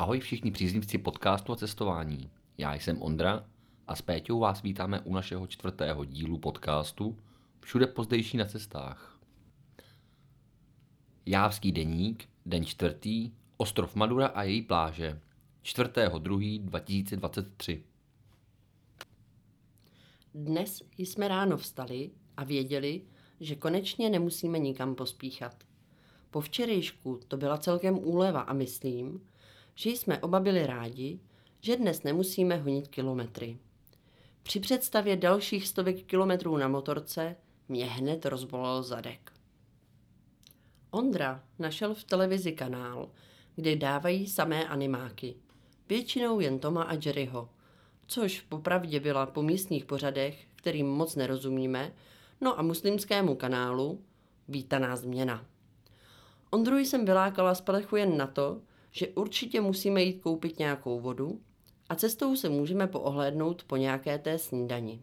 Ahoj všichni příznivci podcastu a cestování. Já jsem Ondra a s Péťou vás vítáme u našeho čtvrtého dílu podcastu Všude pozdejší na cestách. Jávský deník, den čtvrtý, ostrov Madura a její pláže, 4.2.2023. Dnes jsme ráno vstali a věděli, že konečně nemusíme nikam pospíchat. Po včerejšku to byla celkem úleva a myslím, že jsme oba byli rádi, že dnes nemusíme honit kilometry. Při představě dalších stovek kilometrů na motorce mě hned rozbolel zadek. Ondra našel v televizi kanál, kde dávají samé animáky. Většinou jen Toma a Jerryho, což popravdě byla po místních pořadech, kterým moc nerozumíme, no a muslimskému kanálu vítaná změna. Ondru jsem vylákala z jen na to, že určitě musíme jít koupit nějakou vodu a cestou se můžeme poohlédnout po nějaké té snídani.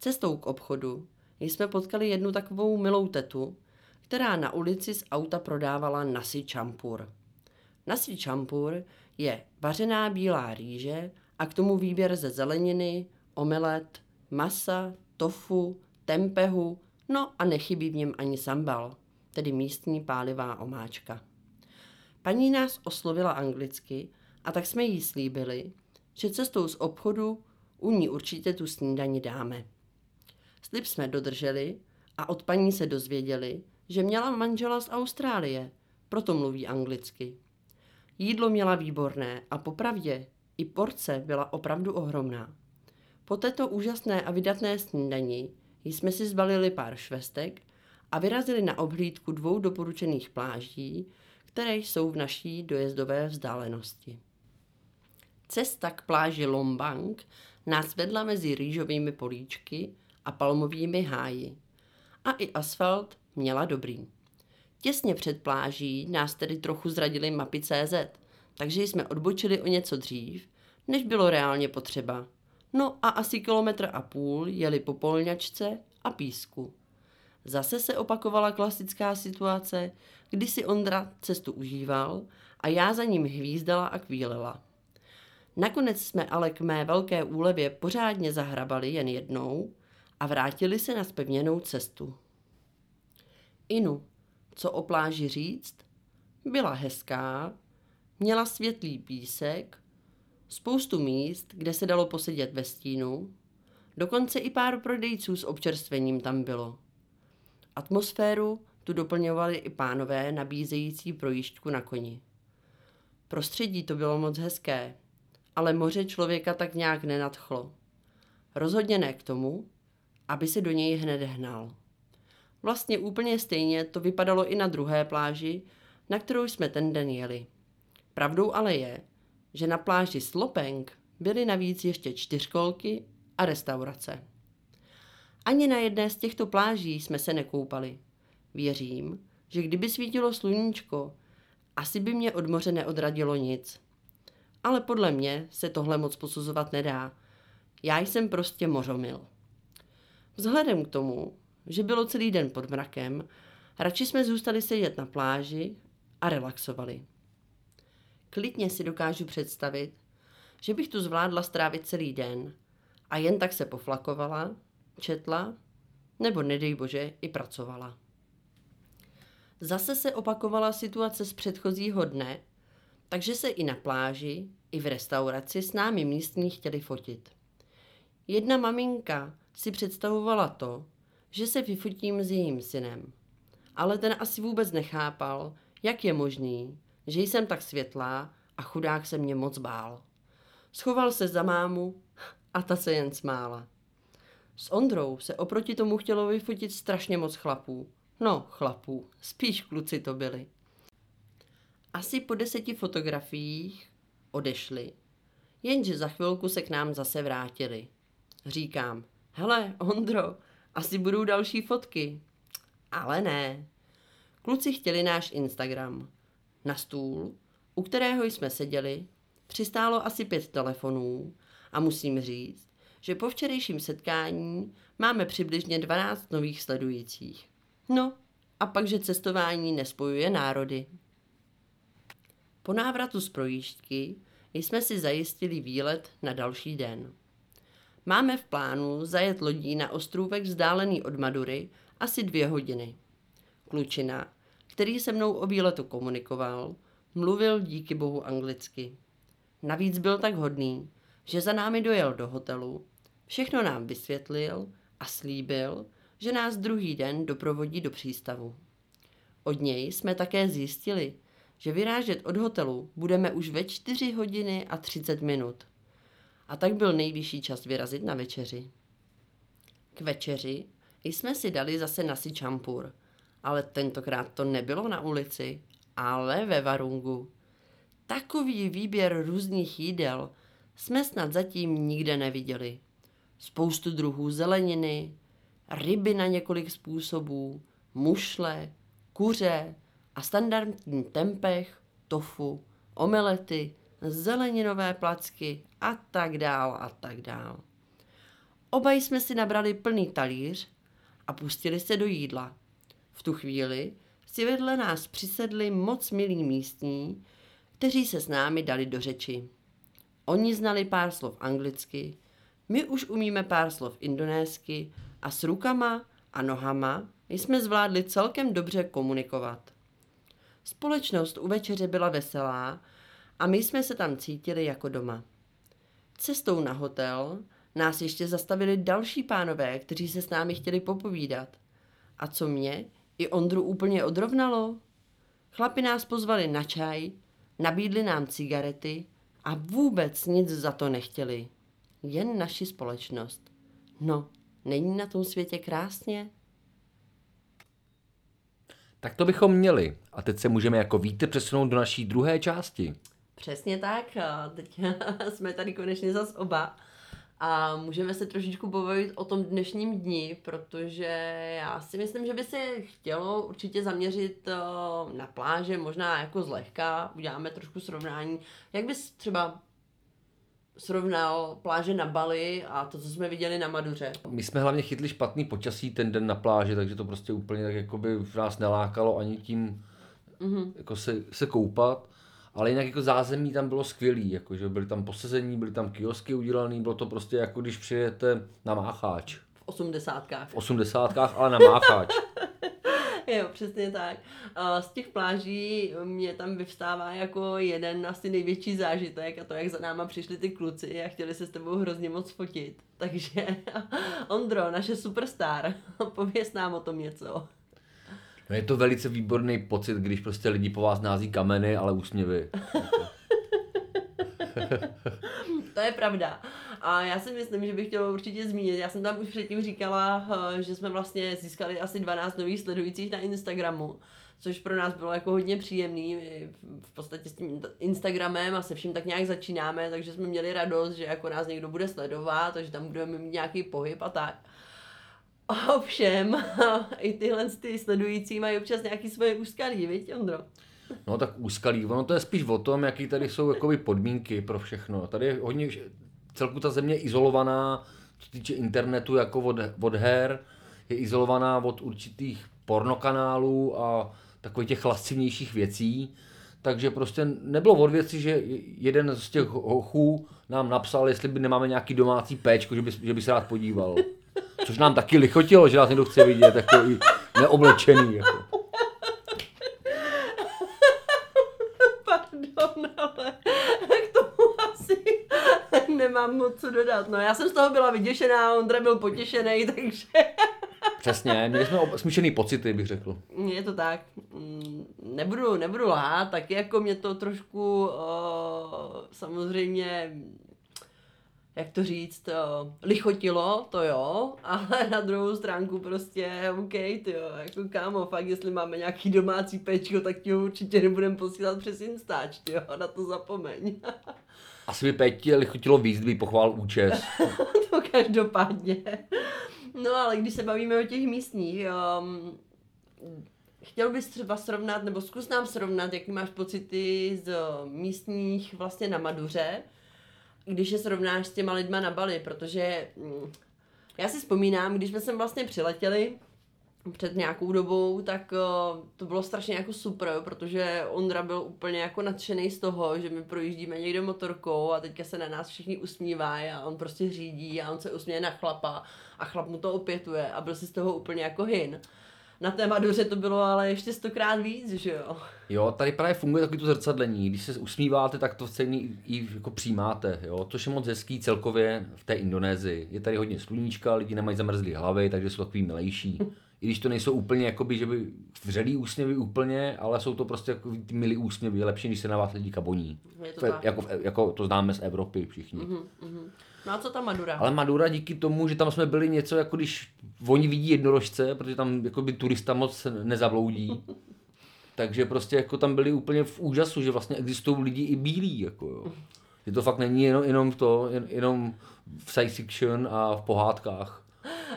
Cestou k obchodu jsme potkali jednu takovou milou tetu, která na ulici z auta prodávala nasi čampur. Nasi čampur je vařená bílá rýže a k tomu výběr ze zeleniny, omelet, masa, tofu, tempehu, no a nechybí v něm ani sambal, tedy místní pálivá omáčka. Paní nás oslovila anglicky a tak jsme jí slíbili, že cestou z obchodu u ní určitě tu snídani dáme. Slib jsme dodrželi a od paní se dozvěděli, že měla manžela z Austrálie, proto mluví anglicky. Jídlo měla výborné a popravdě i porce byla opravdu ohromná. Po této úžasné a vydatné snídani jsme si zbalili pár švestek a vyrazili na obhlídku dvou doporučených pláží, které jsou v naší dojezdové vzdálenosti. Cesta k pláži Lombang nás vedla mezi rýžovými políčky a palmovými háji. A i asfalt měla dobrý. Těsně před pláží nás tedy trochu zradili mapy CZ, takže jsme odbočili o něco dřív, než bylo reálně potřeba. No a asi kilometr a půl jeli po polňačce a písku. Zase se opakovala klasická situace, kdy si Ondra cestu užíval a já za ním hvízdala a kvílela. Nakonec jsme ale k mé velké úlevě pořádně zahrabali jen jednou a vrátili se na spevněnou cestu. Inu, co o pláži říct? Byla hezká, měla světlý písek, spoustu míst, kde se dalo posedět ve stínu, dokonce i pár prodejců s občerstvením tam bylo. Atmosféru tu doplňovali i pánové nabízející projížďku na koni. Prostředí to bylo moc hezké, ale moře člověka tak nějak nenadchlo. Rozhodně ne k tomu, aby se do něj hned hnal. Vlastně úplně stejně to vypadalo i na druhé pláži, na kterou jsme ten den jeli. Pravdou ale je, že na pláži Slopeng byly navíc ještě čtyřkolky a restaurace. Ani na jedné z těchto pláží jsme se nekoupali. Věřím, že kdyby svítilo sluníčko, asi by mě od moře neodradilo nic. Ale podle mě se tohle moc posuzovat nedá. Já jsem prostě mořomil. Vzhledem k tomu, že bylo celý den pod mrakem, radši jsme zůstali sedět na pláži a relaxovali. Klidně si dokážu představit, že bych tu zvládla strávit celý den a jen tak se poflakovala, četla nebo nedej bože i pracovala. Zase se opakovala situace z předchozího dne, takže se i na pláži, i v restauraci s námi místní chtěli fotit. Jedna maminka si představovala to, že se vyfotím s jejím synem. Ale ten asi vůbec nechápal, jak je možný, že jsem tak světlá a chudák se mě moc bál. Schoval se za mámu a ta se jen smála. S Ondrou se oproti tomu chtělo vyfotit strašně moc chlapů. No, chlapů, spíš kluci to byli. Asi po deseti fotografiích odešli, jenže za chvilku se k nám zase vrátili. Říkám, hele, Ondro, asi budou další fotky. Ale ne. Kluci chtěli náš Instagram. Na stůl, u kterého jsme seděli, přistálo asi pět telefonů a musím říct, že po včerejším setkání máme přibližně 12 nových sledujících. No, a pak, že cestování nespojuje národy. Po návratu z projížďky jsme si zajistili výlet na další den. Máme v plánu zajet lodí na ostrůvek vzdálený od Madury asi dvě hodiny. Klučina, který se mnou o výletu komunikoval, mluvil díky bohu anglicky. Navíc byl tak hodný, že za námi dojel do hotelu, všechno nám vysvětlil a slíbil, že nás druhý den doprovodí do přístavu. Od něj jsme také zjistili, že vyrážet od hotelu budeme už ve 4 hodiny a 30 minut. A tak byl nejvyšší čas vyrazit na večeři. K večeři jsme si dali zase nasi čampur, ale tentokrát to nebylo na ulici, ale ve Varungu. Takový výběr různých jídel jsme snad zatím nikde neviděli. Spoustu druhů zeleniny, ryby na několik způsobů, mušle, kuře a standardní tempeh, tofu, omelety, zeleninové placky a tak dál a tak dál. Oba jsme si nabrali plný talíř a pustili se do jídla. V tu chvíli si vedle nás přisedli moc milí místní, kteří se s námi dali do řeči. Oni znali pár slov anglicky, my už umíme pár slov indonésky a s rukama a nohama jsme zvládli celkem dobře komunikovat. Společnost u večeře byla veselá a my jsme se tam cítili jako doma. Cestou na hotel nás ještě zastavili další pánové, kteří se s námi chtěli popovídat. A co mě i Ondru úplně odrovnalo? Chlapi nás pozvali na čaj, nabídli nám cigarety a vůbec nic za to nechtěli. Jen naši společnost. No, není na tom světě krásně? Tak to bychom měli. A teď se můžeme jako víte přesunout do naší druhé části. Přesně tak. Teď jsme tady konečně zas oba. A můžeme se trošičku pobavit o tom dnešním dni, protože já si myslím, že by se chtělo určitě zaměřit eh, na pláže, možná jako zlehka, uděláme trošku srovnání. Jak bys třeba srovnal pláže na Bali a to, co jsme viděli na Maduře? My jsme hlavně chytli špatný počasí ten den na pláži, takže to prostě úplně tak jako by nás nelákalo ani tím mm-hmm. jako se, se koupat. Ale jinak jako zázemí tam bylo skvělý, jakože byly tam posezení, byly tam kiosky udělané, bylo to prostě jako když přijete na Mácháč. V osmdesátkách. V osmdesátkách, ale na Mácháč. jo, přesně tak. Z těch pláží mě tam vyvstává jako jeden asi největší zážitek a to, jak za náma přišli ty kluci a chtěli se s tebou hrozně moc fotit. Takže Ondro, naše superstar, pověs nám o tom něco. No je to velice výborný pocit, když prostě lidi po vás nází kameny, ale úsměvy. to je pravda. A já si myslím, že bych chtěla určitě zmínit, já jsem tam už předtím říkala, eh, že jsme vlastně získali asi 12 nových sledujících na Instagramu, což pro nás bylo jako hodně příjemný. v podstatě s tím Instagramem a se vším tak nějak začínáme, takže jsme měli radost, že jako nás někdo bude sledovat, takže tam budeme mít nějaký pohyb a tak. Ovšem, i tyhle ty sledující mají občas nějaký svoje úskalí, viď, Ondro? No tak úskalí, ono to je spíš o tom, jaký tady jsou jakoby podmínky pro všechno. Tady je hodně, celku ta země je izolovaná, co týče internetu, jako od, od her, je izolovaná od určitých pornokanálů a takových těch lascivnějších věcí. Takže prostě nebylo od věci, že jeden z těch hochů nám napsal, jestli by nemáme nějaký domácí péčko, že by, že by se rád podíval. Což nám taky lichotilo, že nás někdo chce vidět, jako i neoblečený. Jako. Pardon, ale k tomu asi nemám moc co dodat. No já jsem z toho byla vyděšená, Ondra byl potěšený, takže... Přesně, měli jsme smíšený pocity, bych řekl. Je to tak. Mm, nebudu, nebudu lhát, taky jako mě to trošku uh, samozřejmě jak to říct, uh, lichotilo, to jo, ale na druhou stránku prostě, OK, ty jo, jako kámo, fakt, jestli máme nějaký domácí pečko, tak ti ho určitě nebudem posílat přes Instač, ty jo, na to zapomeň. Asi by Péti lichotilo víc, kdyby pochvál účes. to každopádně. No ale když se bavíme o těch místních, um, chtěl bys třeba srovnat, nebo zkus nám srovnat, jaký máš pocity z místních vlastně na Maduře, když je srovnáš s těma lidma na Bali, protože mm, já si vzpomínám, když jsme sem vlastně přiletěli, před nějakou dobou, tak uh, to bylo strašně jako super, protože Ondra byl úplně jako nadšený z toho, že my projíždíme někde motorkou a teďka se na nás všichni usmívají a on prostě řídí a on se usměje na chlapa a chlap mu to opětuje a byl si z toho úplně jako hin. Na té Maduře to bylo ale ještě stokrát víc, že jo? Jo, tady právě funguje takový to zrcadlení. Když se usmíváte, tak to v i jako přijímáte, jo. Což je moc hezký celkově v té Indonésii. Je tady hodně sluníčka, lidi nemají zamrzlý hlavy, takže jsou takový milejší. I když to nejsou úplně, jakoby, že by vřelý úsměvy úplně, ale jsou to prostě jako ty milý úsměvy. Je lepší, když se na vás lidi kaboní. Je to, to jako, jako, to známe z Evropy všichni. Uh-huh. No a co ta Madura? Ale Madura díky tomu, že tam jsme byli něco, jako když oni vidí jednorožce, protože tam jako by turista moc nezabloudí. Takže prostě jako tam byli úplně v úžasu, že vlastně existují lidi i bílí. Jako jo. Že to fakt není jenom, jenom to, jen, jenom v science fiction a v pohádkách.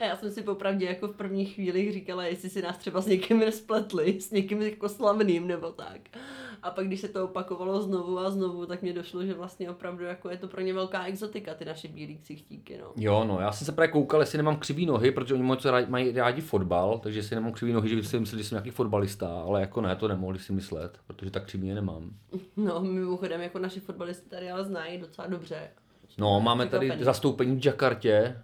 A já jsem si popravdě jako v prvních chvílích říkala, jestli si nás třeba s někým nespletli, s někým jako slavným nebo tak. A pak, když se to opakovalo znovu a znovu, tak mě došlo, že vlastně opravdu jako je to pro ně velká exotika, ty naše bílí ksichtíky. No. Jo, no, já jsem se právě koukal, jestli nemám křivý nohy, protože oni moc rádi, mají rádi fotbal, takže jestli nemám křivý nohy, že by si mysleli, že jsem nějaký fotbalista, ale jako ne, to nemohli si myslet, protože tak křivý je nemám. No, mimochodem, jako naši fotbalisty tady ale znají docela dobře. No, máme tady zastoupení v Jakartě,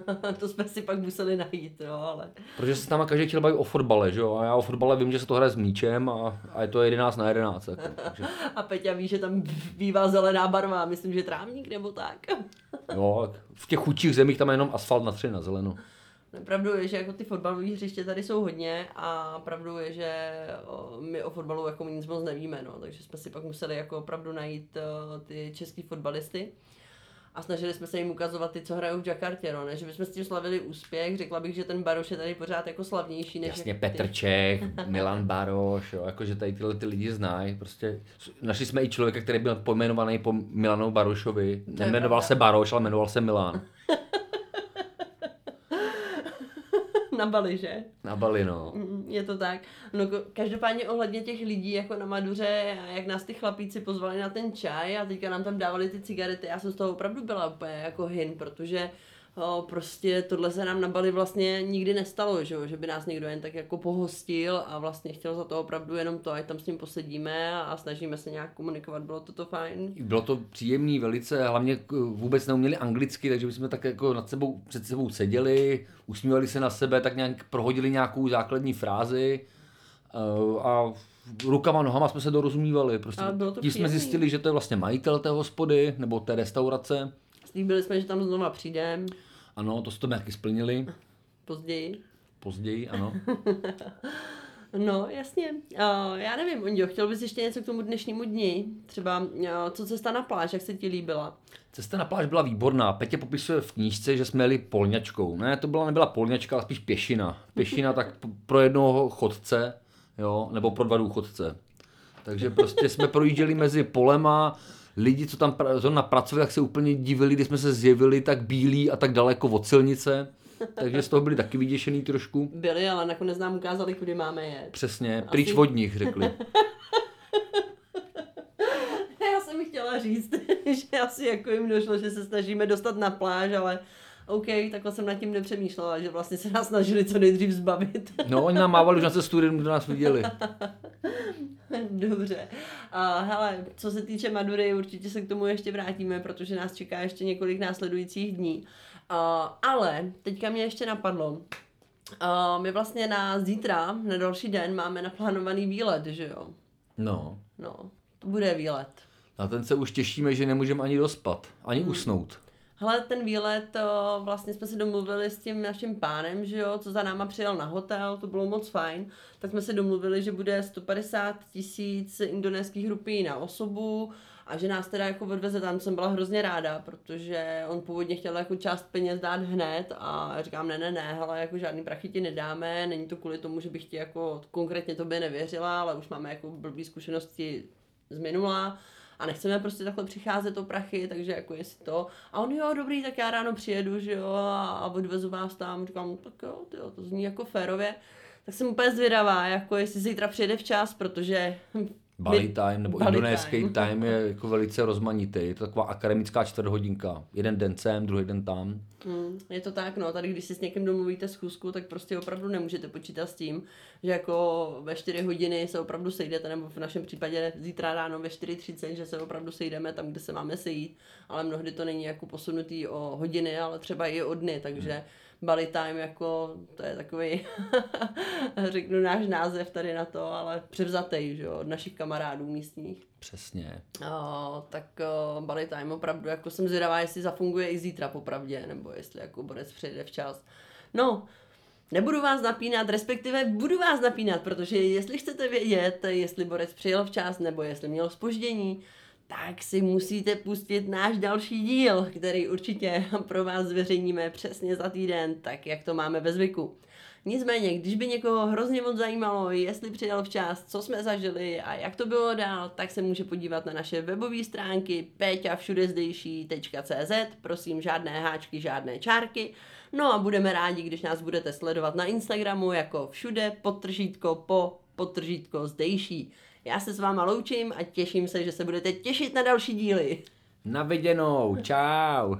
to jsme si pak museli najít, no, ale... Protože se tam každý chtěl bavit o fotbale, že jo? A já o fotbale vím, že se to hraje s míčem a, a je to 11 na 11. Jako, takže... A Peťa ví, že tam bývá zelená barva, myslím, že trávník nebo tak. jo, v těch chudších zemích tam je jenom asfalt na tři na zeleno. Pravdou je, že jako ty fotbalové hřiště tady jsou hodně a pravdou je, že my o fotbalu jako nic moc nevíme, no, takže jsme si pak museli jako opravdu najít ty český fotbalisty a snažili jsme se jim ukazovat ty, co hrajou v Jakartě, no, ne, že bychom s tím slavili úspěch, řekla bych, že ten Baroš je tady pořád jako slavnější než Jasně, Petr ty. Čech, Milan Baroš, jo, jakože tady tyhle ty lidi znají, prostě našli jsme i člověka, který byl pojmenovaný po Milanu Barošovi, nemenoval se Baroš, ale jmenoval se Milan. Na Bali, že? Na Bali, no. Je to tak. No každopádně ohledně těch lidí jako na Maduře, jak nás ty chlapíci pozvali na ten čaj a teďka nám tam dávali ty cigarety, já jsem z toho opravdu byla úplně jako hin, protože o, prostě tohle se nám na Bali vlastně nikdy nestalo, že, že by nás někdo jen tak jako pohostil a vlastně chtěl za to opravdu jenom to, ať tam s ním posedíme a snažíme se nějak komunikovat, bylo to to fajn. Bylo to příjemný velice, hlavně vůbec neuměli anglicky, takže my jsme tak jako nad sebou, před sebou seděli, usmívali se na sebe, tak nějak prohodili nějakou základní frázi eh, a rukama, nohama jsme se dorozumívali. Prostě tím jsme zjistili, že to je vlastně majitel té hospody nebo té restaurace Slíbili jsme, že tam znova přijdeme. Ano, to jste taky splnili. Později. Později, ano. No, jasně. Uh, já nevím, Ondio, chtěl bys ještě něco k tomu dnešnímu dni? Třeba, uh, co cesta na pláž, jak se ti líbila? Cesta na pláž byla výborná. Petě popisuje v knížce, že jsme jeli polňačkou. Ne, to byla nebyla polňačka, ale spíš pěšina. Pěšina tak pro jednoho chodce, jo, nebo pro dva důchodce. Takže prostě jsme projížděli mezi polema, lidi, co tam zrovna pracovali, tak se úplně divili, když jsme se zjevili tak bílí a tak daleko od silnice. Takže z toho byli taky vyděšený trošku. Byli, ale nakonec nám ukázali, kudy máme jet. Přesně, Asi... pryč od nich, řekli. Já jsem chtěla říct, že asi jako jim došlo, že se snažíme dostat na pláž, ale OK, takhle jsem nad tím nepřemýšlela, že vlastně se nás snažili co nejdřív zbavit. no, oni nám mávali už na cestu, kdy nás viděli. Dobře. Uh, hele, co se týče Madury, určitě se k tomu ještě vrátíme, protože nás čeká ještě několik následujících dní. Uh, ale teďka mě ještě napadlo, uh, my vlastně na zítra, na další den, máme naplánovaný výlet, že jo? No. No, to bude výlet. Na ten se už těšíme, že nemůžeme ani dospat, ani hmm. usnout. Hele, ten výlet, vlastně jsme si domluvili s tím naším pánem, že jo, co za náma přijel na hotel, to bylo moc fajn, tak jsme si domluvili, že bude 150 tisíc indonéských rupí na osobu a že nás teda jako odveze tam, jsem byla hrozně ráda, protože on původně chtěl jako část peněz dát hned a říkám, ne, ne, ne, hele, jako žádný prachy ti nedáme, není to kvůli tomu, že bych ti jako konkrétně tobě nevěřila, ale už máme jako blbý zkušenosti z minula, a nechceme prostě takhle přicházet o prachy, takže jako jestli to. A on jo, dobrý, tak já ráno přijedu, že jo, a, a odvezu vás tam. Říkám, tak jo, tyjo, to zní jako férově. Tak jsem úplně zvědavá, jako jestli zítra přijede včas, protože Bali time nebo Bali indonéský time. time. je jako velice rozmanitý. Je to taková akademická čtvrthodinka. Jeden den sem, druhý den tam. Hmm, je to tak, no, tady když si s někým domluvíte schůzku, tak prostě opravdu nemůžete počítat s tím, že jako ve 4 hodiny se opravdu sejdete, nebo v našem případě zítra ráno ve 4.30, že se opravdu sejdeme tam, kde se máme sejít, ale mnohdy to není jako posunutý o hodiny, ale třeba i o dny, takže Bali time jako, to je takový, řeknu náš název tady na to, ale převzatej, že jo, od našich kamarádů místních. Přesně. O, tak o, Bali Time opravdu, jako jsem zvědavá, jestli zafunguje i zítra popravdě, nebo jestli jako Borec přijde včas. No, nebudu vás napínat, respektive budu vás napínat, protože jestli chcete vědět, jestli Borec přijel včas, nebo jestli měl spoždění, tak si musíte pustit náš další díl, který určitě pro vás zveřejníme přesně za týden, tak jak to máme ve zvyku. Nicméně, když by někoho hrozně moc zajímalo, jestli přijel včas, co jsme zažili a jak to bylo dál, tak se může podívat na naše webové stránky peťavšudezdejší.cz Prosím, žádné háčky, žádné čárky. No a budeme rádi, když nás budete sledovat na Instagramu jako všude podtržítko po podtržítko zdejší. Já se s váma loučím a těším se, že se budete těšit na další díly. Na viděnou. Čau.